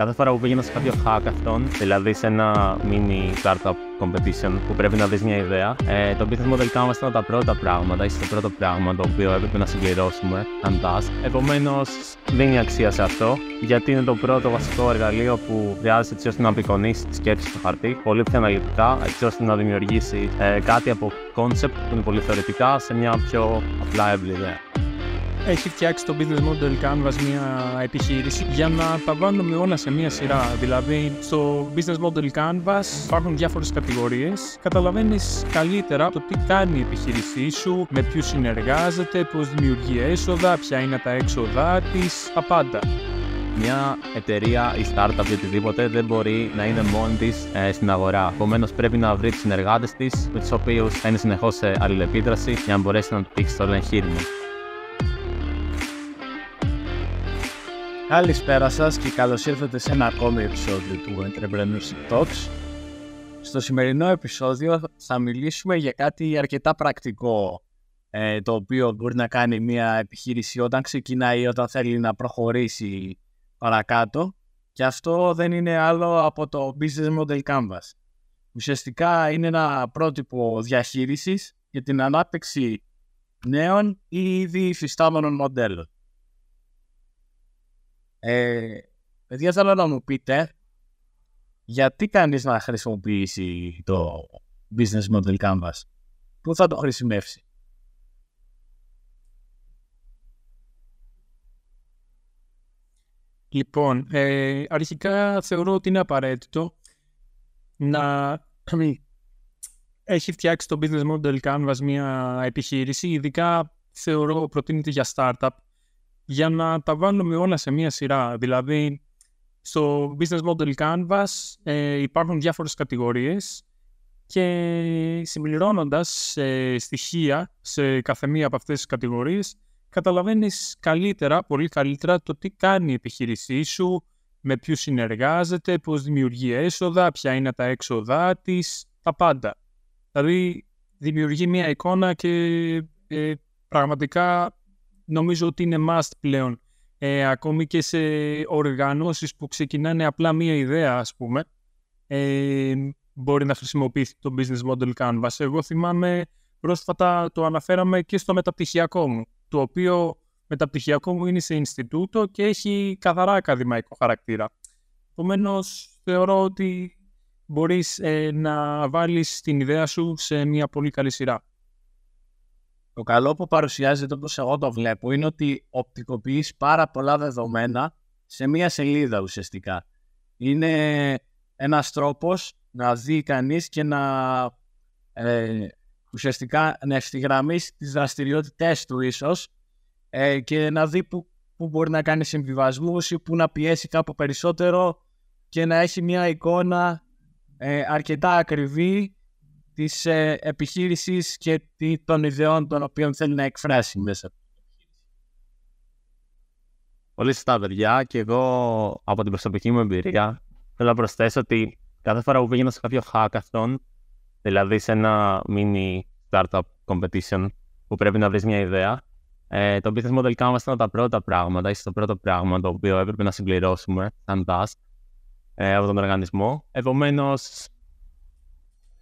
Κάθε φορά που πήγαινα σε κάποιο hackathon, δηλαδή σε ένα mini startup competition που πρέπει να δεις μια ιδέα, ε, το business model canvas ήταν τα πρώτα πράγματα, ίσω το πρώτο πράγμα το οποίο έπρεπε να συμπληρώσουμε σαν task. Επομένως, δίνει αξία σε αυτό, γιατί είναι το πρώτο βασικό εργαλείο που χρειάζεται έτσι ώστε να απεικονίσεις τη σκέψη στο χαρτί πολύ πιο αναλυτικά, έτσι ώστε να δημιουργήσεις ε, κάτι από concept που είναι πολύ θεωρητικά σε μια πιο απλά εύλη ιδέα έχει φτιάξει το business model canvas μια επιχείρηση για να τα βάλουμε όλα σε μια σειρά. Δηλαδή, στο business model canvas υπάρχουν διάφορες κατηγορίες. Καταλαβαίνεις καλύτερα το τι κάνει η επιχείρησή σου, με ποιους συνεργάζεται, πώς δημιουργεί έσοδα, ποια είναι τα έξοδά της, τα πάντα. Μια εταιρεία ή startup ή οτιδήποτε δεν μπορεί να είναι μόνη της ε, στην αγορά. Επομένως, πρέπει να βρει τους συνεργάτες της, με τους οποίους θα είναι συνεχώς σε αλληλεπίδραση για να μπορέσει να αναπτύξει το όλο εγχείρημα. Καλησπέρα σας και καλώς ήρθατε σε ένα ακόμη επεισόδιο του Entrepreneurship Talks. Στο σημερινό επεισόδιο θα μιλήσουμε για κάτι αρκετά πρακτικό ε, το οποίο μπορεί να κάνει μια επιχείρηση όταν ξεκινάει ή όταν θέλει να προχωρήσει παρακάτω και αυτό δεν είναι άλλο από το Business Model Canvas. Ουσιαστικά είναι ένα πρότυπο διαχείρισης για την ανάπτυξη νέων ή ήδη υφιστάμενων μοντέλων. Ε, παιδιά, θέλω να μου πείτε γιατί κανείς να χρησιμοποιήσει το Business Model Canvas; Πού θα το χρησιμεύσει; Λοιπόν, ε, αρχικά θεωρώ ότι είναι απαραίτητο να έχει φτιάξει το Business Model Canvas μια επιχείρηση, ειδικά θεωρώ προτείνεται για startup, για να τα βάλουμε όλα σε μία σειρά. Δηλαδή, στο Business Model Canvas ε, υπάρχουν διάφορες κατηγορίες και συμπληρώνοντας ε, στοιχεία σε κάθε μία από αυτές τις κατηγορίες καταλαβαίνεις καλύτερα, πολύ καλύτερα το τι κάνει η επιχείρησή σου, με ποιους συνεργάζεται, πώς δημιουργεί έσοδα, ποια είναι τα έξοδά της, τα πάντα. Δηλαδή δημιουργεί μια εικόνα και ε, πραγματικά νομίζω ότι είναι must πλέον. Ε, ακόμη και σε οργανώσεις που ξεκινάνε απλά μία ιδέα, ας πούμε, ε, μπορεί να χρησιμοποιήσει το Business Model Canvas. Εγώ θυμάμαι πρόσφατα το αναφέραμε και στο μεταπτυχιακό μου, το οποίο μεταπτυχιακό μου είναι σε Ινστιτούτο και έχει καθαρά ακαδημαϊκό χαρακτήρα. Επομένως, θεωρώ ότι μπορείς ε, να βάλεις την ιδέα σου σε μια πολύ καλή σειρά. Το καλό που παρουσιάζεται όπως εγώ το βλέπω είναι ότι οπτικοποιείς πάρα πολλά δεδομένα σε μία σελίδα ουσιαστικά. Είναι ένας τρόπος να δει κανείς και να ε, ουσιαστικά να ευθυγραμμίσει τις δραστηριότητες του ίσως ε, και να δει που, που μπορεί να κάνει συμβιβασμούς ή που να πιέσει κάπου περισσότερο και να έχει μια εικόνα ε, αρκετά ακριβή της ε, επιχείρησης και των ιδεών των οποίων θέλει να εκφράσει μέσα. Πολύ σωστά, παιδιά. Και εγώ από την προσωπική μου εμπειρία θέλω να προσθέσω ότι κάθε φορά που πήγαινα σε κάποιο hackathon, δηλαδή σε ένα mini startup competition που πρέπει να βρεις μια ιδέα, ε, το business model canvas ήταν τα πρώτα πράγματα, ίσως το πρώτο πράγμα το οποίο έπρεπε να συμπληρώσουμε σαν task ε, από τον οργανισμό. Επομένως,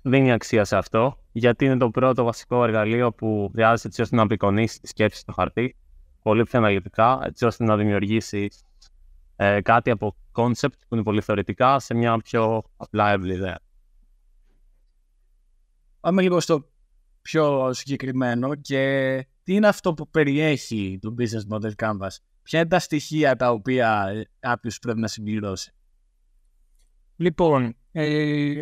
δίνει αξία σε αυτό, γιατί είναι το πρώτο βασικό εργαλείο που χρειάζεται έτσι ώστε να απεικονίσεις τη σκέψη στο χαρτί πολύ πιο αναλυτικά, έτσι ώστε να δημιουργήσεις ε, κάτι από concept που είναι πολύ θεωρητικά σε μια πιο απλά εύλη ιδέα. Πάμε λίγο στο πιο συγκεκριμένο και τι είναι αυτό που περιέχει το Business Model Canvas; Ποια είναι τα στοιχεία τα οποία κάποιο πρέπει να συμπληρώσει. Λοιπόν, ε,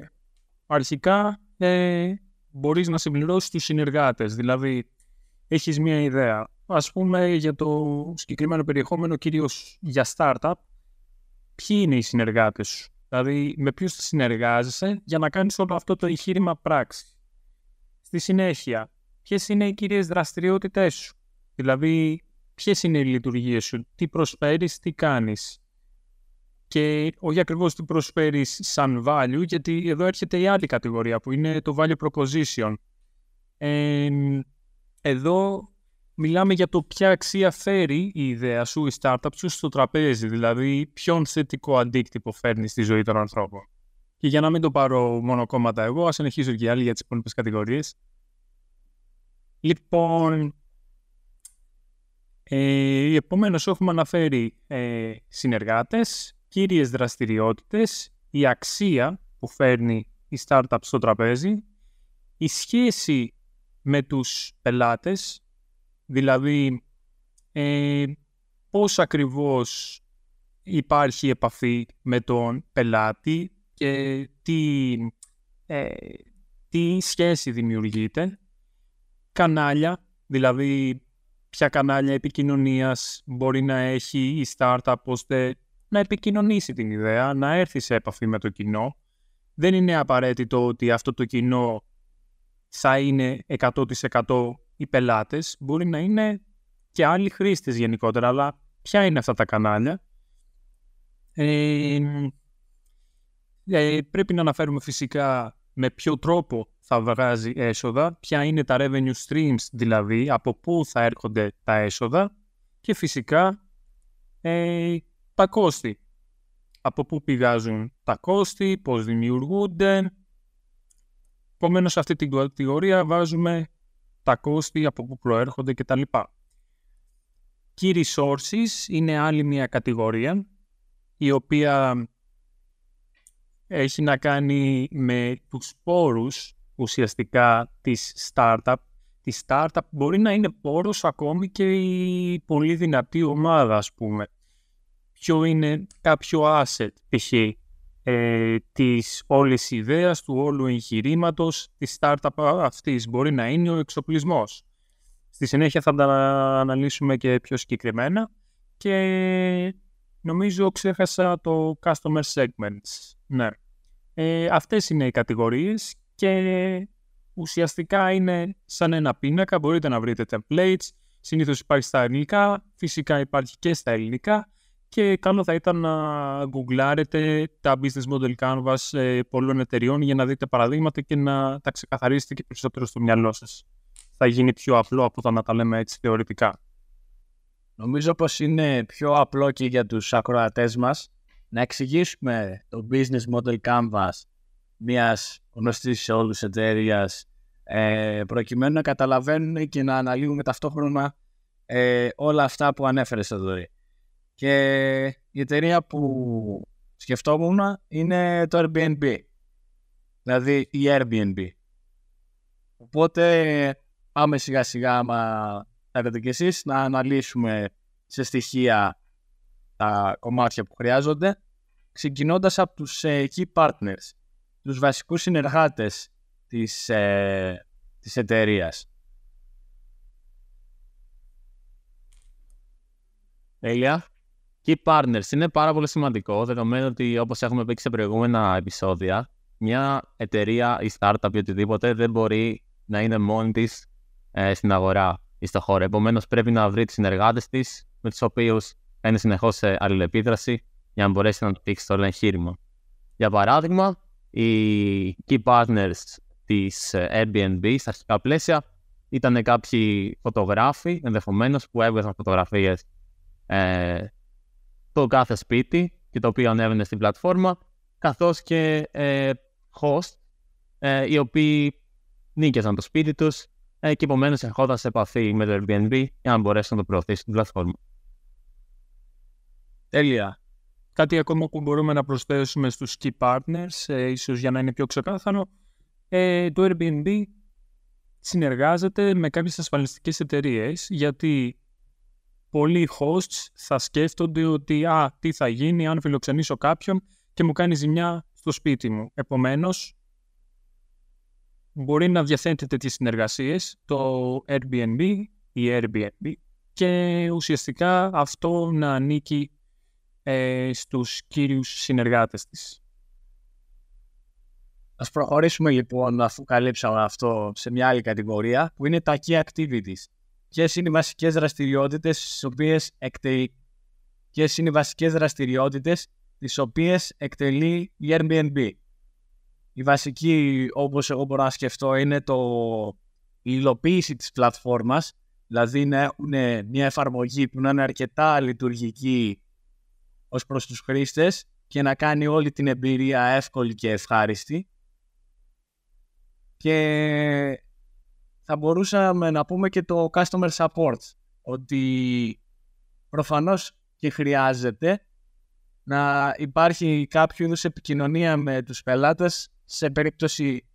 αρχικά ε, μπορείς να συμπληρώσεις τους συνεργάτες. Δηλαδή, έχεις μία ιδέα. Ας πούμε για το συγκεκριμένο περιεχόμενο, κυρίως για startup, ποιοι είναι οι συνεργάτες σου; Δηλαδή, με ποιους θα συνεργάζεσαι για να κάνεις όλο αυτό το εγχείρημα πράξη; Στη συνέχεια, ποιες είναι οι κυρίες δραστηριότητές σου; Δηλαδή, ποιες είναι οι λειτουργίες σου, τι προσφέρεις, τι κάνεις; Και όχι ακριβώς τι προσφέρεις σαν value, γιατί εδώ έρχεται η άλλη κατηγορία που είναι το value proposition. Ε, εδώ μιλάμε για το ποια αξία φέρει η ιδέα σου, η startup σου στο τραπέζι, δηλαδή ποιον θετικό αντίκτυπο φέρνει στη ζωή των ανθρώπων. Και για να μην το πάρω μόνο κόμματα εγώ, ας συνεχίσω και άλλοι για τις υπόλοιπες κατηγορίες. Λοιπόν, ε, επομένως έχουμε αναφέρει ε, συνεργάτες, κύριες δραστηριότητες, η αξία που φέρνει η startup στο τραπέζι, η σχέση με τους πελάτες, δηλαδή ε, πώς ακριβώς υπάρχει επαφή με τον πελάτη και τι, ε, τι σχέση δημιουργείται, κανάλια, δηλαδή ποια κανάλια επικοινωνίας μπορεί να έχει η startup ώστε να επικοινωνήσει την ιδέα, να έρθει σε επαφή με το κοινό. Δεν είναι απαραίτητο ότι αυτό το κοινό θα είναι 100% οι πελάτες. Μπορεί να είναι και άλλοι χρήστες γενικότερα, αλλά ποια είναι αυτά τα κανάλια. Ε, ε, πρέπει να αναφέρουμε φυσικά με ποιο τρόπο θα βγάζει έσοδα, ποια είναι τα revenue streams δηλαδή, από πού θα έρχονται τα έσοδα και φυσικά ε, τα κόστη. Από πού πηγάζουν τα κόστη, πώς δημιουργούνται. Επομένως σε αυτή την κατηγορία βάζουμε τα κόστη, από πού προέρχονται κτλ. Key resources είναι άλλη μια κατηγορία η οποία έχει να κάνει με τους πόρους ουσιαστικά της startup. Της startup μπορεί να είναι πόρος ακόμη και η πολύ δυνατή ομάδα ας πούμε. Ποιο είναι κάποιο asset π.χ. Ε, της όλης ιδέας, του όλου εγχειρήματος της startup αυτής. Μπορεί να είναι ο εξοπλισμός. Στη συνέχεια θα τα αναλύσουμε και πιο συγκεκριμένα και νομίζω ξέχασα το customer segments. Ναι. Ε, αυτές είναι οι κατηγορίες και ουσιαστικά είναι σαν ένα πίνακα. Μπορείτε να βρείτε templates. Συνήθως υπάρχει στα αγγλικά, φυσικά υπάρχει και στα ελληνικά και καλό θα ήταν να γκουγκλάρετε τα business model canvas ε, πολλών εταιριών για να δείτε παραδείγματα και να τα ξεκαθαρίσετε και περισσότερο στο μυαλό σας. Θα γίνει πιο απλό από το να τα λέμε έτσι θεωρητικά. Νομίζω πως είναι πιο απλό και για τους ακροατές μας να εξηγήσουμε το business model canvas μιας γνωστής σε όλους εταιρείας ε, προκειμένου να καταλαβαίνουν και να αναλύουμε ταυτόχρονα ε, όλα αυτά που ανέφερες εδώ. Και η εταιρεία που σκεφτόμουν είναι το Airbnb. Δηλαδή η Airbnb. Οπότε πάμε σιγά σιγά, άμα θέλετε κι εσείς, να αναλύσουμε σε στοιχεία τα κομμάτια που χρειάζονται, ξεκινώντας από τους ε, key partners τους βασικούς συνεργάτες της, ε, της εταιρείας. Τέλεια. Key partners είναι πάρα πολύ σημαντικό, δεδομένου ότι όπως έχουμε πει σε προηγούμενα επεισόδια, μια εταιρεία ή startup ή οτιδήποτε δεν μπορεί να είναι μόνη της ε, στην αγορά ή στο χώρο. Επομένως, πρέπει να βρει τους συνεργάτες της, με τους οποίους θα είναι συνεχώς σε αλληλεπίδραση για να μπορέσει να αναπτύξει το όλο εγχείρημα. Για παράδειγμα, οι key partners της ε, Airbnb στα αρχικά πλαίσια ήταν κάποιοι φωτογράφοι ενδεχομένως που έβγαζαν φωτογραφίες ε, το κάθε σπίτι και το οποίο ανέβαινε στην πλατφόρμα καθώς και ε, host ε, οι οποίοι νίκησαν το σπίτι τους ε, και επομένως ερχόταν σε επαφή με το Airbnb για να μπορέσουν να το προωθήσουν στην πλατφόρμα. Τέλεια. Κάτι ακόμα που μπορούμε να προσθέσουμε στους key partners, ε, ίσως για να είναι πιο ξεκάθαρο, ε, το Airbnb συνεργάζεται με κάποιες ασφαλιστικές εταιρείες, γιατί πολλοί hosts θα σκέφτονται ότι «Α, τι θα γίνει αν φιλοξενήσω κάποιον και μου κάνει ζημιά στο σπίτι μου». Επομένως, μπορεί να διαθέτει τέτοιες συνεργασίες, το Airbnb ή Airbnb, και ουσιαστικά αυτό να ανήκει ε, στους κύριους συνεργάτες της. Ας προχωρήσουμε λοιπόν αφού καλύψαμε αυτό σε μια άλλη κατηγορία που είναι τα key activities. Ποιες είναι οι βασικές δραστηριότητες τις οποίες εκτελεί ποιες είναι οι βασικές δραστηριότητες τις οποίες εκτελεί η Airbnb; Η βασική, όπως εγώ μπορώ να σκεφτώ, είναι το, η υλοποίηση της πλατφόρμας, Δηλαδή να έχουν μια εφαρμογή που να είναι αρκετά λειτουργική ως προς τους χρήστες και να κάνει όλη την εμπειρία εύκολη και ευχάριστη. Και θα μπορούσαμε να πούμε και το customer support, ότι προφανώς και χρειάζεται να υπάρχει κάποιο είδους επικοινωνία με τους πελάτες σε περίπτωση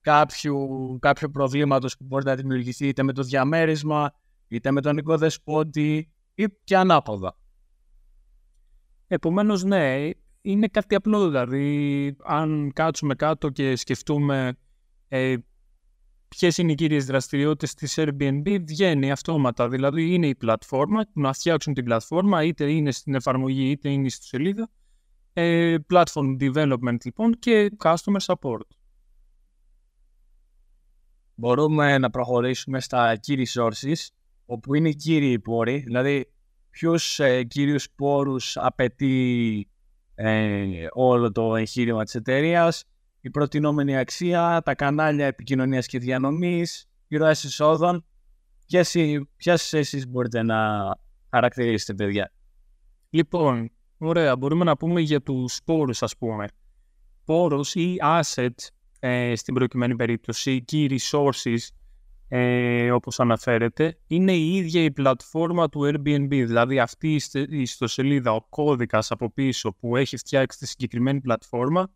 κάποιου, κάποιου προβλήματος που μπορεί να δημιουργηθεί είτε με το διαμέρισμα, είτε με τον οικοδεσπότη ή και ανάποδα. Επομένως, ναι, είναι κάτι απλό. Δηλαδή, αν κάτσουμε κάτω και σκεφτούμε ε, ποιες είναι οι κύριες δραστηριότητες της Airbnb, βγαίνει αυτόματα. Δηλαδή, είναι η πλατφόρμα, να φτιάξουν την πλατφόρμα, είτε είναι στην εφαρμογή, είτε είναι στη σελίδα. Ε, platform development, λοιπόν, και customer support. Μπορούμε να προχωρήσουμε στα key resources, όπου είναι οι κύριοι πόροι, δηλαδή ποιους ε, κύριους πόρους απαιτεί ε, όλο το εγχείρημα της εταιρείας, η προτινόμενη αξία, τα κανάλια επικοινωνίας και διανομής, οι ροές εισόδων. Ποιες εσείς μπορείτε να χαρακτηρίσετε, παιδιά; Λοιπόν, ωραία, μπορούμε να πούμε για τους πόρους, ας πούμε. Πόρος ή asset, ε, στην προκειμένη περίπτωση, key resources, ε, όπως αναφέρεται, είναι η ίδια η πλατφόρμα του Airbnb. Δηλαδή αυτή η ιστοσελίδα, ο κώδικας από πίσω που έχει φτιάξει τη συγκεκριμένη πλατφόρμα,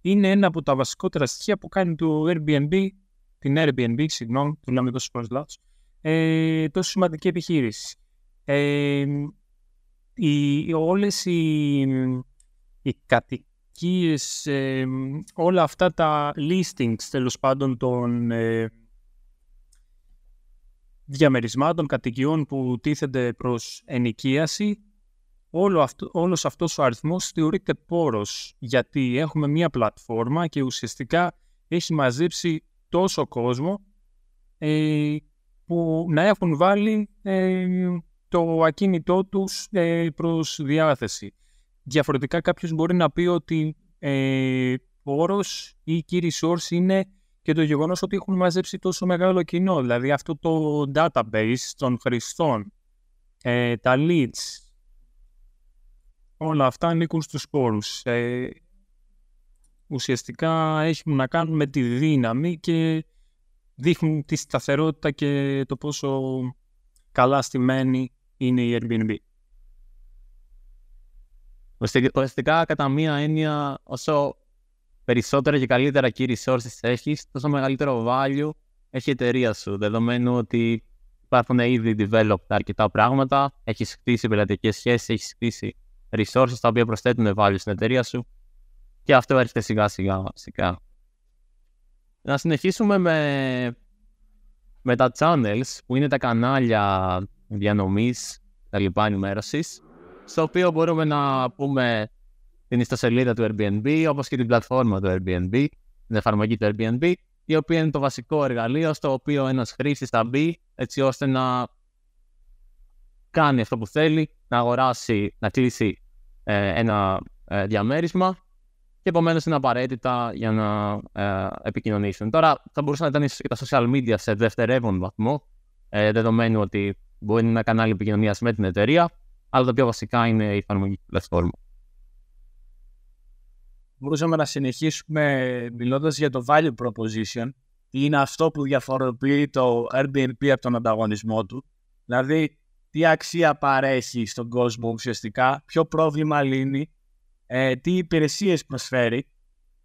είναι ένα από τα βασικότερα στοιχεία που κάνει το Airbnb, την Airbnb, συγγνώμη, το λέμε τόσο φορές λάθος, ε, τόσο σημαντική επιχείρηση. Ε, οι, όλες οι, οι κατοικίες, ε, όλα αυτά τα listings τέλος πάντων των ε, διαμερισμάτων, κατοικιών που τίθενται προς ενοικίαση, όλο αυτό, όλος αυτός ο αριθμός θεωρείται πόρος, γιατί έχουμε μία πλατφόρμα και ουσιαστικά έχει μαζέψει τόσο κόσμο ε, που να έχουν βάλει ε, το ακίνητό τους ε, προς διάθεση. Διαφορετικά κάποιος μπορεί να πει ότι ε, πόρος ή key resource είναι και το γεγονός ότι έχουν μαζέψει τόσο μεγάλο κοινό. Δηλαδή αυτό το database των χρηστών, ε, τα leads, όλα αυτά ανήκουν στους πόρους. Ε, ουσιαστικά έχουν να κάνουν με τη δύναμη και δείχνουν τη σταθερότητα και το πόσο καλά στημένη είναι η Airbnb. Ουσιαστικά, κατά μία έννοια, όσο περισσότερα και καλύτερα key resources έχεις, τόσο μεγαλύτερο value έχει η εταιρεία σου. Δεδομένου ότι υπάρχουν ήδη developed αρκετά πράγματα, έχεις χτίσει πελατικές σχέσεις, έχεις χτίσει resources τα οποία προσθέτουν value στην εταιρεία σου και αυτό έρχεται σιγά σιγά βασικά. Να συνεχίσουμε με, με τα channels που είναι τα κανάλια διανομής, τα λοιπά ενημέρωσης, στο οποίο μπορούμε να πούμε την ιστοσελίδα του Airbnb, όπως και την πλατφόρμα του Airbnb, την εφαρμογή του Airbnb, η οποία είναι το βασικό εργαλείο στο οποίο ένας χρήστης θα μπει έτσι ώστε να κάνει αυτό που θέλει, να αγοράσει, να κλείσει ε, ένα ε, διαμέρισμα και επομένως είναι απαραίτητα για να ε, επικοινωνήσουν. Τώρα θα μπορούσαν να ήταν και τα social media σε δευτερεύον βαθμό, ε, δεδομένου ότι μπορεί να είναι ένα κανάλι επικοινωνίας με την εταιρεία, αλλά το πιο βασικά είναι η εφαρμογή πλατφόρμα. Μπορούσαμε να συνεχίσουμε μιλώντας για το value proposition, τι είναι αυτό που διαφοροποιεί το Airbnb από τον ανταγωνισμό του. Δηλαδή, τι αξία παρέχει στον κόσμο ουσιαστικά, ποιο πρόβλημα λύνει, ε, τι υπηρεσίες προσφέρει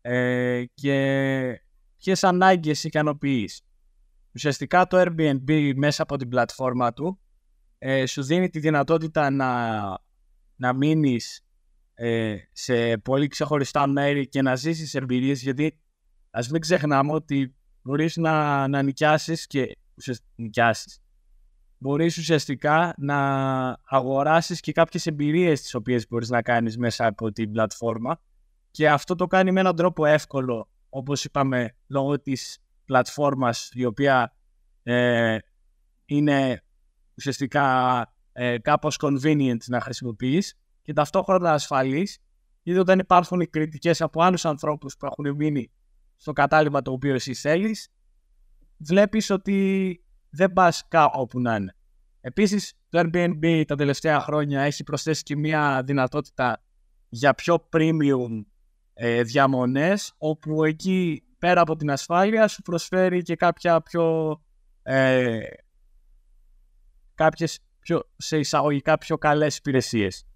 ε, και ποιες ανάγκες ικανοποιείς. Ουσιαστικά το Airbnb μέσα από την πλατφόρμα του ε, σου δίνει τη δυνατότητα να, να μείνεις ε, σε πολύ ξεχωριστά μέρη και να ζήσεις εμπειρίες γιατί ας μην ξεχνάμε ότι μπορείς να, να νοικιάσεις και ουσιαστικά νοικιάσεις μπορείς ουσιαστικά να αγοράσεις και κάποιες εμπειρίες τις οποίες μπορείς να κάνεις μέσα από την πλατφόρμα. Και αυτό το κάνει με έναν τρόπο εύκολο όπως είπαμε λόγω της πλατφόρμας η οποία ε, είναι ουσιαστικά ε, κάπως convenient να χρησιμοποιείς και ταυτόχρονα ασφαλής γιατί όταν υπάρχουν οι κριτικές από άλλους ανθρώπους που έχουν μείνει στο κατάλημα το οποίο εσύ θέλεις βλέπεις ότι δεν πας κάπου όπου να είναι. Επίσης, το Airbnb τα τελευταία χρόνια έχει προσθέσει και μια δυνατότητα για πιο premium ε, διαμονές, όπου εκεί πέρα από την ασφάλεια σου προσφέρει και κάποια πιο ε, κάποιες πιο, σε εισαγωγικά πιο καλές υπηρεσίες.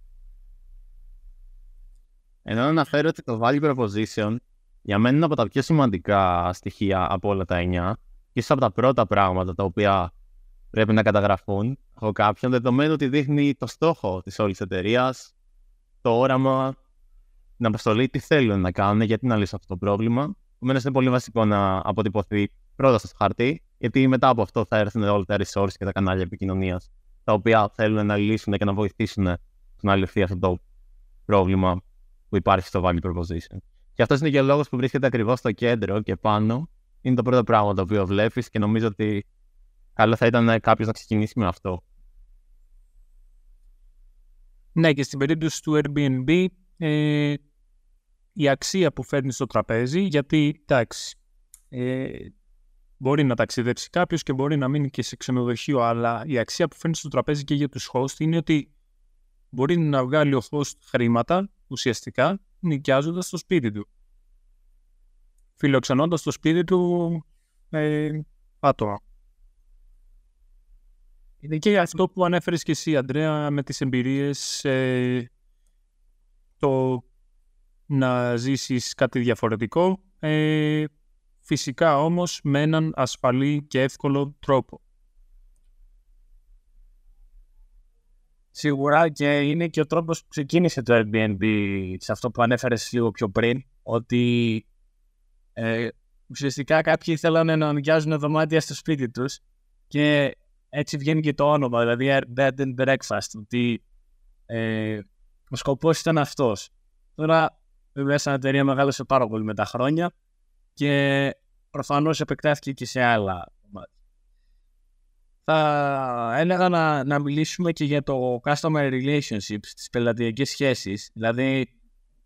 Ενώ αναφέρω ότι το value proposition για μένα είναι από τα πιο σημαντικά στοιχεία από όλα τα εννιά ίσω από τα πρώτα πράγματα τα οποία πρέπει να καταγραφούν από κάποιον, δεδομένου ότι δείχνει το στόχο της όλης εταιρείας, το όραμα, την αποστολή, τι θέλουν να κάνουν, γιατί να λύσουν αυτό το πρόβλημα. Επομένως, είναι πολύ βασικό να αποτυπωθεί πρώτα στο χαρτί, γιατί μετά από αυτό θα έρθουν όλα τα resource και τα κανάλια επικοινωνίας, τα οποία θέλουν να λύσουν και να βοηθήσουν να λυθεί αυτό το πρόβλημα που υπάρχει στο value proposition. Και αυτός είναι και ο λόγος που βρίσκεται ακριβώς στο κέντρο και πάνω είναι το πρώτο πράγμα το οποίο βλέπεις και νομίζω ότι καλό θα ήταν κάποιος να ξεκινήσει με αυτό. Ναι, και στην περίπτωση του Airbnb, ε, η αξία που φέρνει στο τραπέζι, γιατί εντάξει, ε, μπορεί να ταξιδέψει κάποιος και μπορεί να μείνει και σε ξενοδοχείο, αλλά η αξία που φέρνει στο τραπέζι και για τους host είναι ότι μπορεί να βγάλει ο host χρήματα ουσιαστικά νοικιάζοντας στο σπίτι του. Φιλοξενώντας στο σπίτι του ε, άτομα. Είναι και αυτό που ανέφερες και εσύ, Αντρέα, με τις εμπειρίες, ε, το να ζήσεις κάτι διαφορετικό, ε, φυσικά όμως με έναν ασφαλή και εύκολο τρόπο. Σίγουρα και είναι και ο τρόπος που ξεκίνησε το Airbnb σε αυτό που ανέφερες λίγο πιο πριν, ότι ε, ουσιαστικά κάποιοι ήθελαν να νοικιάζουν δωμάτια στο σπίτι τους και έτσι βγαίνει και το όνομα, δηλαδή bed and breakfast, ότι ε, ο σκοπός ήταν αυτός. Τώρα βέβαια σαν εταιρεία μεγάλωσε πάρα πολύ με τα χρόνια και προφανώς επεκτάθηκε και σε άλλα θα έλεγα να, να μιλήσουμε και για το customer relationships, τις πελατειακές σχέσεις, δηλαδή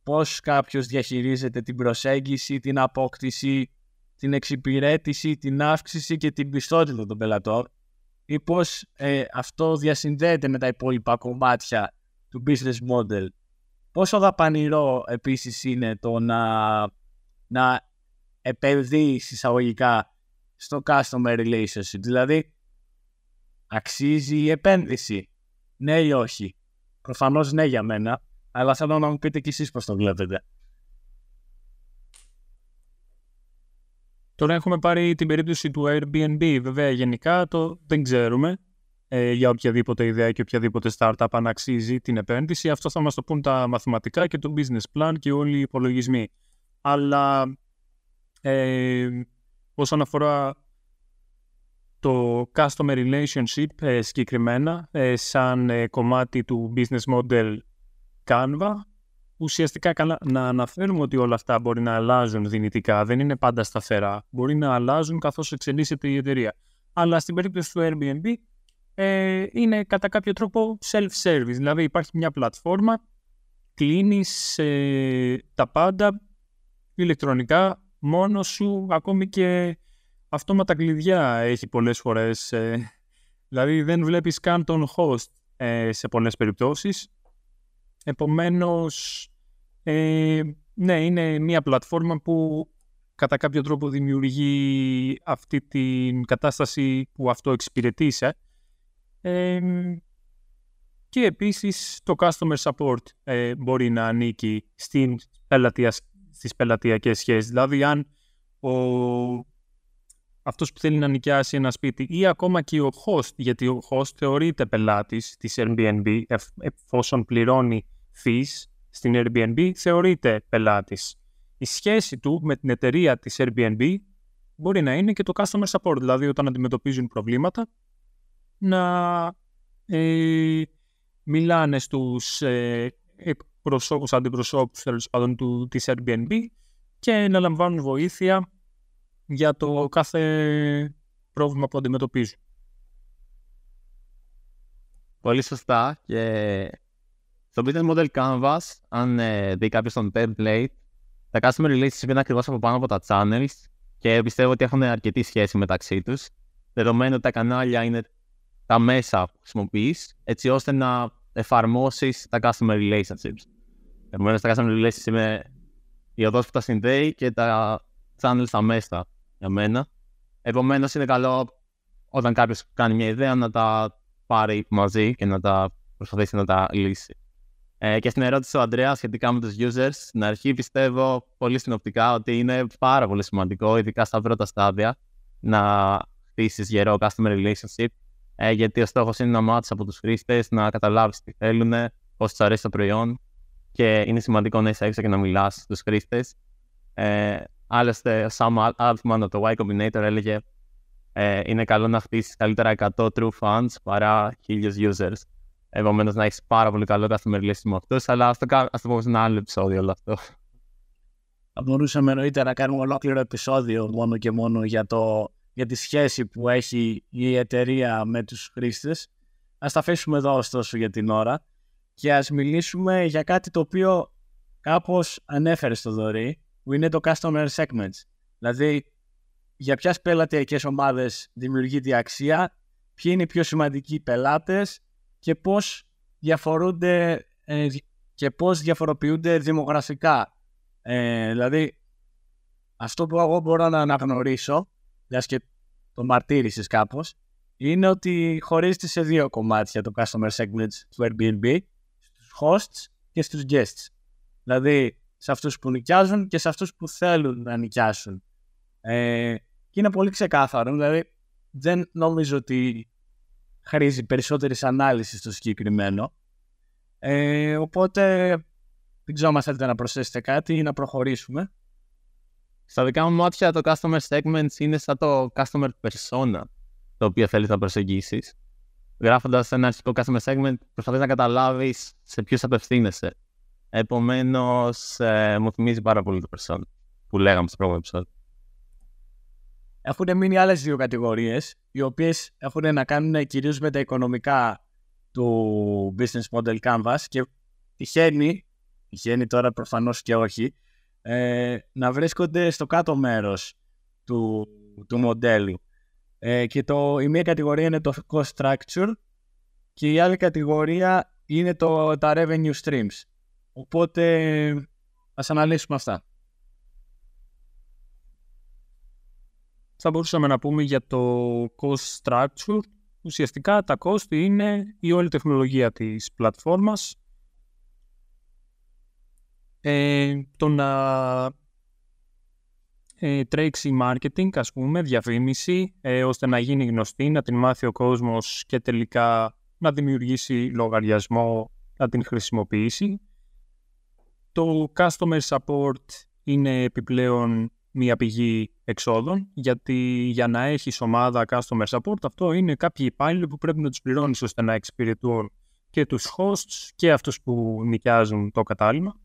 πώς κάποιος διαχειρίζεται την προσέγγιση, την απόκτηση, την εξυπηρέτηση, την αύξηση και την πιστότητα των πελατών ή πώς ε, αυτό διασυνδέεται με τα υπόλοιπα κομμάτια του business model. Πόσο δαπανηρό επίσης είναι το να, να επενδύεις εισαγωγικά στο customer relationship. Δηλαδή, Αξίζει η επένδυση. Ναι ή όχι; Προφανώς ναι για μένα, αλλά θέλω να μου πείτε κι εσείς πώς το βλέπετε. Τώρα έχουμε πάρει την περίπτωση του Airbnb. Βέβαια, γενικά το δεν ξέρουμε ε, για οποιαδήποτε ιδέα και οποιαδήποτε startup αν αξίζει την επένδυση. Αυτό θα μας το πούν τα μαθηματικά και το business plan και όλοι οι υπολογισμοί. Αλλά ε, όσον αφορά το customer relationship ε, συγκεκριμένα ε, σαν ε, κομμάτι του business model Canva ουσιαστικά να αναφέρουμε ότι όλα αυτά μπορεί να αλλάζουν δυνητικά, δεν είναι πάντα σταθερά. Μπορεί να αλλάζουν καθώς εξελίσσεται η εταιρεία. Αλλά στην περίπτωση του Airbnb ε, είναι κατά κάποιο τρόπο self-service. Δηλαδή υπάρχει μια πλατφόρμα, κλείνεις τα πάντα ηλεκτρονικά μόνος σου, ακόμη και αυτόματα κλειδιά έχει πολλές φορές. Ε, δηλαδή δεν βλέπεις καν τον host ε, σε πολλές περιπτώσεις. Επομένως, ε, ναι, είναι μια πλατφόρμα που κατά κάποιο τρόπο δημιουργεί αυτή την κατάσταση που αυτό εξυπηρετήσε. Ε, και επίσης το customer support ε, μπορεί να ανήκει στην πελατεία, στις πελατειακές σχέσεις. Δηλαδή αν ο αυτός που θέλει να νοικιάσει ένα σπίτι ή ακόμα και ο host, γιατί ο host θεωρείται πελάτης της Airbnb εφόσον πληρώνει fees στην Airbnb, θεωρείται πελάτης. Η σχέση του με την εταιρεία της Airbnb μπορεί να είναι και το customer support, δηλαδή όταν αντιμετωπίζουν προβλήματα να ε, μιλάνε στους ε, προσώπους, αντιπροσώπους πάντων, του, της Airbnb και να λαμβάνουν βοήθεια για το κάθε πρόβλημα που αντιμετωπίζουν. Πολύ σωστά και στο business model canvas, αν ε, δει κάποιος τον template, τα customer relations είναι ακριβώς από πάνω από τα channels και πιστεύω ότι έχουν αρκετή σχέση μεταξύ τους. δεδομένου ότι τα κανάλια είναι τα μέσα που χρησιμοποιείς, έτσι ώστε να εφαρμόσεις τα customer relationships. Επομένως, τα customer relationships είναι η οδός που τα συνδέει και τα channels στα μέσα για μένα. Επομένως, είναι καλό όταν κάποιος κάνει μια ιδέα να τα πάρει μαζί και να τα προσπαθήσει να τα λύσει. Ε, και στην ερώτηση του Αντρέα σχετικά με τους users, στην αρχή πιστεύω πολύ συνοπτικά ότι είναι πάρα πολύ σημαντικό, ειδικά στα πρώτα στάδια, να χτίσεις γερό customer relationship. Ε, γιατί ο στόχος είναι να μάθεις από τους χρήστες, να καταλάβεις τι θέλουν, πώς τους αρέσει το προϊόν. Και είναι σημαντικό να είσαι έξω και να μιλάς στους χρήστες. Ε, άλλωστε, ο Sam Altman από το Y Combinator έλεγε ε, είναι καλό να χτίσεις καλύτερα 100 true fans παρά 1000 users. Επομένως, να έχεις πάρα πολύ καλό customer relationship με αυτού, αλλά ας το, ας το πούμε σε ένα άλλο επεισόδιο όλο αυτό. Θα μπορούσαμε νωρίτερα να κάνουμε ολόκληρο επεισόδιο μόνο και μόνο για, το, για τη σχέση που έχει η εταιρεία με τους χρήστες. Ας τα αφήσουμε εδώ ωστόσο για την ώρα και ας μιλήσουμε για κάτι το οποίο κάπως ανέφερε στο δωρή, που είναι το customer segments. Δηλαδή, για ποιες πελατειακές ομάδες δημιουργείται η αξία, ποιοι είναι οι πιο σημαντικοί πελάτες και πώς διαφορούνται ε, και πώς διαφοροποιούνται δημογραφικά. Ε, δηλαδή, αυτό που εγώ μπορώ να αναγνωρίσω, μιας και το μαρτύρησες κάπως, είναι ότι χωρίζεται σε δύο κομμάτια το customer segments του Airbnb, στους hosts και στους guests. Δηλαδή, σε αυτούς που νοικιάζουν και σε αυτούς που θέλουν να νοικιάσουν. Ε, και είναι πολύ ξεκάθαρο, δηλαδή δεν νομίζω ότι χρήζει περισσότερης ανάλυσης στο συγκεκριμένο. Ε, οπότε δεν ξέρω αν θέλετε να προσθέσετε κάτι ή να προχωρήσουμε. Στα δικά μου μάτια το customer segments είναι σαν το customer persona το οποίο θέλεις να προσεγγίσεις. Γράφοντας ένα αρχικό customer segment προσπαθείς να καταλάβεις σε ποιους απευθύνεσαι. Επομένως, ε, μου θυμίζει πάρα πολύ το persona που λέγαμε στο πρώτο επεισόδιο. Έχουν μείνει άλλες δύο κατηγορίες, οι οποίες έχουν να κάνουν κυρίως με τα οικονομικά του business model canvas και τυχαίνει, τυχαίνει τώρα προφανώς και όχι, ε, να βρίσκονται στο κάτω μέρος του, του μοντέλου. Ε, και το, η μία κατηγορία είναι το cost structure και η άλλη κατηγορία είναι το, τα revenue streams. Οπότε ας αναλύσουμε αυτά. Θα μπορούσαμε να πούμε για το cost structure. Ουσιαστικά τα cost είναι η όλη τεχνολογία της πλατφόρμας. Ε, το να ε, τρέξει marketing, ας πούμε, διαφήμιση, ε, ώστε να γίνει γνωστή, να την μάθει ο κόσμος και τελικά να δημιουργήσει λογαριασμό, να την χρησιμοποιήσει. Το customer support είναι επιπλέον μία πηγή εξόδων, γιατί για να έχεις ομάδα customer support αυτό είναι κάποιοι υπάλληλοι που πρέπει να τους πληρώνεις ώστε να εξυπηρετούν και τους hosts και αυτούς που νοικιάζουν το κατάλημα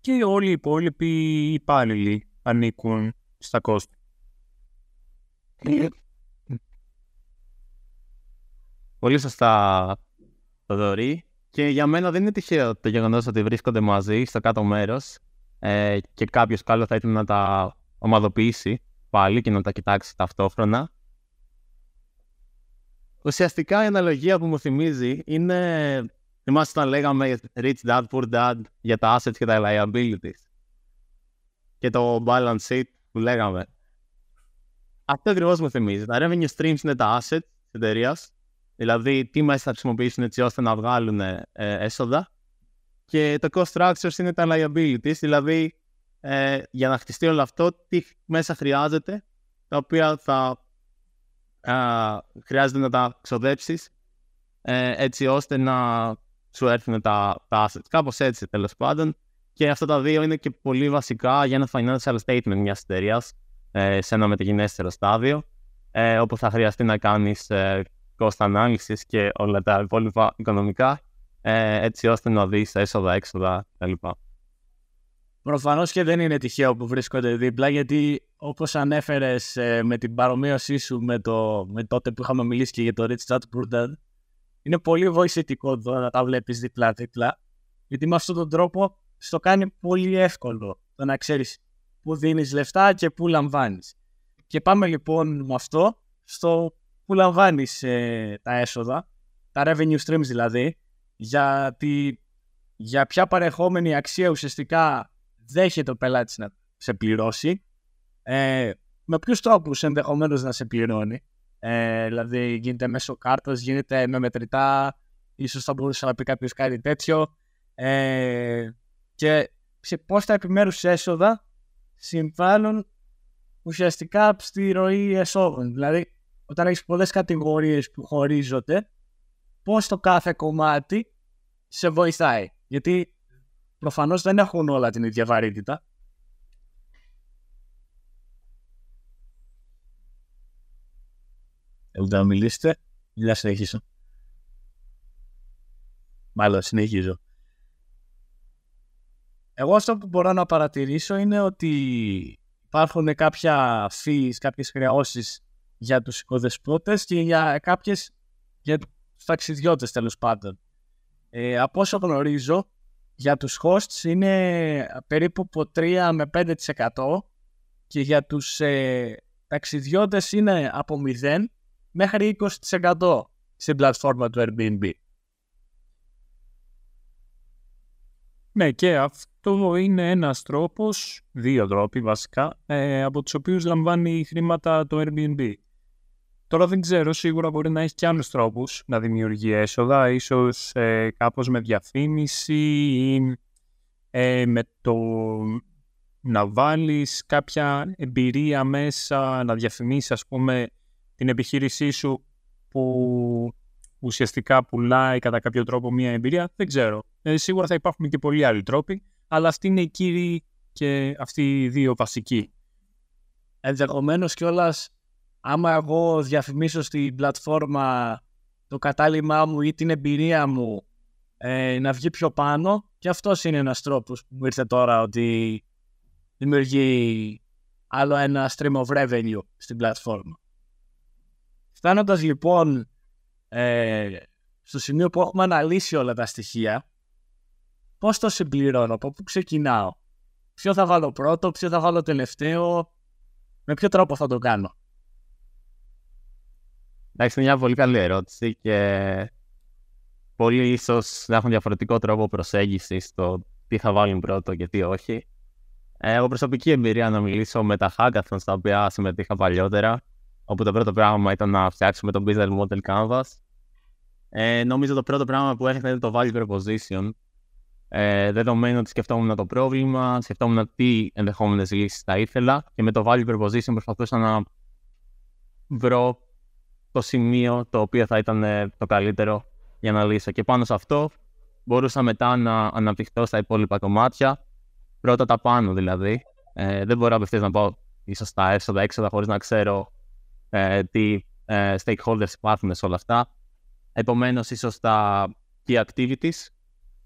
και όλοι οι υπόλοιποι υπάλληλοι ανήκουν στα κόστη. Πολύ σωστά, Θοδωρή. Και για μένα δεν είναι τυχαίο το γεγονός ότι βρίσκονται μαζί στο κάτω μέρος ε, και κάποιος καλό θα ήθελε να τα ομαδοποιήσει πάλι και να τα κοιτάξει ταυτόχρονα. Ουσιαστικά η αναλογία που μου θυμίζει είναι. Θυμάστε όταν λέγαμε rich dad, poor dad για τα assets και τα liabilities. Και το balance sheet που λέγαμε. Αυτό ακριβώς μου θυμίζει. Τα revenue streams είναι τα assets της εταιρείας. Δηλαδή, τι μέσα θα χρησιμοποιήσουν έτσι ώστε να βγάλουν ε, έσοδα και το cost structures είναι τα liabilities, δηλαδή ε, για να χτιστεί όλο αυτό, τι μέσα χρειάζεται, τα οποία θα χρειάζεται να τα ξοδέψεις ε, έτσι ώστε να σου έρθουν τα, τα assets. Κάπως έτσι τέλος πάντων. Και αυτά τα δύο είναι και πολύ βασικά για ένα financial statement μιας εταιρείας ε, σε ένα μεταγενέστερο στάδιο, ε, όπου θα χρειαστεί να κάνεις ε, cost analysis και όλα τα υπόλοιπα οικονομικά ε, έτσι ώστε να δεις έσοδα, έξοδα κτλ. Προφανώς και δεν είναι τυχαίο που βρίσκονται δίπλα γιατί όπως ανέφερες ε, με την παρομοίωσή σου με, το, με τότε που είχαμε μιλήσει και για το Rich Dad Poor Dad είναι πολύ βοηθητικό εδώ να τα βλέπεις δίπλα-δίπλα γιατί με αυτόν τον τρόπο στο κάνει πολύ εύκολο το να ξέρεις πού δίνεις λεφτά και πού λαμβάνεις. Και πάμε λοιπόν με αυτό στο που λαμβάνεις ε, τα έσοδα, τα revenue streams δηλαδή, για, για ποια παρεχόμενη αξία ουσιαστικά δέχεται ο πελάτης να σε πληρώσει, ε, με ποιους τρόπους ενδεχομένως να σε πληρώνει. Ε, δηλαδή γίνεται μέσω κάρτας, γίνεται με μετρητά, ίσως θα μπορούσε να πει κάποιος κάτι τέτοιο. Ε, και σε πώς τα επιμέρους έσοδα συμβάλλουν ουσιαστικά στη ροή εσόδων. Δηλαδή, όταν έχεις πολλές κατηγορίες που χωρίζονται, πώς το κάθε κομμάτι σε βοηθάει. Γιατί προφανώς δεν έχουν όλα την ίδια βαρύτητα. Θέλετε να μιλήσετε ή να συνεχίσω. Μάλλον συνεχίζω. Εγώ αυτό που μπορώ να παρατηρήσω είναι ότι υπάρχουν κάποια fees, κάποιες χρεώσεις για τους οικοδεσπότες και για κάποιες για τους ταξιδιώτες τέλος πάντων. Ε, από όσο γνωρίζω, για τους hosts είναι περίπου από 3 με 5% και για τους ε, ταξιδιώτες είναι από 0 μέχρι 20% στην πλατφόρμα του Airbnb. Ναι, και αυτό είναι ένας τρόπος, δύο τρόποι βασικά, ε, από τους οποίους λαμβάνει χρήματα το Airbnb. Τώρα δεν ξέρω, σίγουρα μπορεί να έχει και άλλους τρόπους να δημιουργεί έσοδα, ίσως ε, κάπως με διαφήμιση ή ε, με το να βάλεις κάποια εμπειρία μέσα, να διαφημίσεις ας πούμε την επιχείρησή σου που ουσιαστικά πουλάει κατά κάποιο τρόπο μία εμπειρία, δεν ξέρω. Ε, σίγουρα θα υπάρχουν και πολλοί άλλοι τρόποι, αλλά αυτοί είναι οι κύριοι και αυτοί οι δύο βασικοί. Ενδεχομένως κιόλας, άμα εγώ διαφημίσω στην πλατφόρμα το κατάλημά μου ή την εμπειρία μου ε, να βγει πιο πάνω, και αυτός είναι ένας τρόπος που μου ήρθε τώρα ότι δημιουργεί άλλο ένα stream of revenue στην πλατφόρμα. Φτάνοντας λοιπόν ε, στο σημείο που έχουμε αναλύσει όλα τα στοιχεία, πώς το συμπληρώνω, από πού ξεκινάω, ποιο θα βάλω πρώτο, ποιο θα βάλω τελευταίο, με ποιο τρόπο θα το κάνω. Εντάξει, είναι μια πολύ καλή ερώτηση και πολλοί ίσως να έχουν διαφορετικό τρόπο προσέγγισης στο τι θα βάλουν πρώτο και τι όχι. Ε, έχω προσωπική εμπειρία να μιλήσω με τα hackathons στα οποία συμμετείχα παλιότερα όπου το πρώτο πράγμα ήταν να φτιάξουμε το business model canvas. Ε, νομίζω το πρώτο πράγμα που έρχεται είναι το value proposition. Ε, δεδομένου ότι σκεφτόμουν το πρόβλημα, σκεφτόμουν τι ενδεχόμενες λύσεις θα ήθελα και με το value proposition προσπαθούσα να βρω το σημείο το οποίο θα ήταν ε, το καλύτερο για να λύσω. Και πάνω σε αυτό μπορούσα μετά να αναπτυχθώ στα υπόλοιπα κομμάτια. Πρώτα τα πάνω δηλαδή. Ε, δεν μπορώ απευθείας να πάω ίσως στα έσοδα, έξοδα χωρίς να ξέρω ε, τι ε, stakeholders υπάρχουν σε όλα αυτά. Επομένως, ίσως τα key activities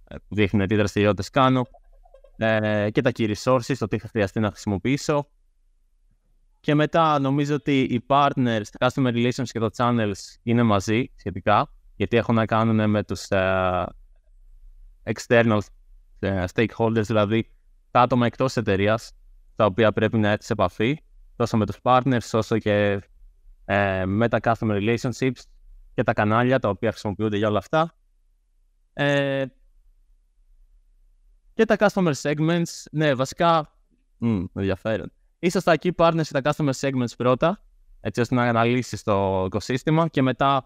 ε, που δείχνουν τι δραστηριότητες κάνω ε, και τα key resources, το τι θα χρειαστεί να χρησιμοποιήσω. Και μετά νομίζω ότι οι partners, τα customer relations και το channels είναι μαζί σχετικά, γιατί έχουν να κάνουν με τους ε, external stakeholders, δηλαδή τα άτομα εκτός εταιρείας, τα οποία πρέπει να έρθει σε επαφή, τόσο με τους partners όσο και ε, με τα customer relationships και τα κανάλια τα οποία χρησιμοποιούνται για όλα αυτά. Ε, και τα customer segments, ναι, βασικά, mm, ενδιαφέρον. Ίσως τα key partners και τα customer segments πρώτα, έτσι ώστε να αναλύσεις το οικοσύστημα και μετά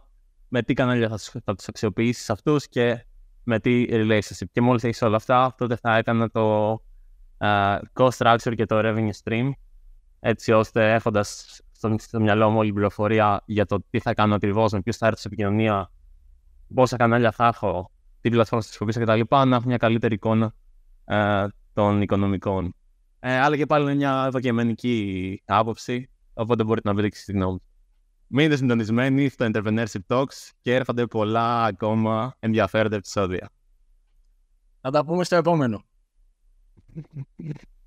με τι κανάλια θα, θα τους αξιοποιήσεις αυτούς και με τι relationship. Και μόλις έχεις όλα αυτά, τότε θα έκανα το uh, cost structure και το revenue stream, έτσι ώστε έχοντας στο, στο μυαλό μου όλη η πληροφορία για το τι θα κάνω ακριβώς, με ποιου θα έρθω σε επικοινωνία, πόσα κανάλια θα έχω, τι πλατφόρμα θα χρησιμοποιήσω κτλ. Να έχω μια καλύτερη εικόνα ε, των οικονομικών. Ε, αλλά και πάλι είναι μια ευακαιμενική άποψη, οπότε μπορείτε να βρείτε τη γνώμη. Μείνετε συντονισμένοι στο Entrepreneurship Talks και έρχονται πολλά ακόμα ενδιαφέροντα επεισόδια. Θα τα πούμε στο επόμενο.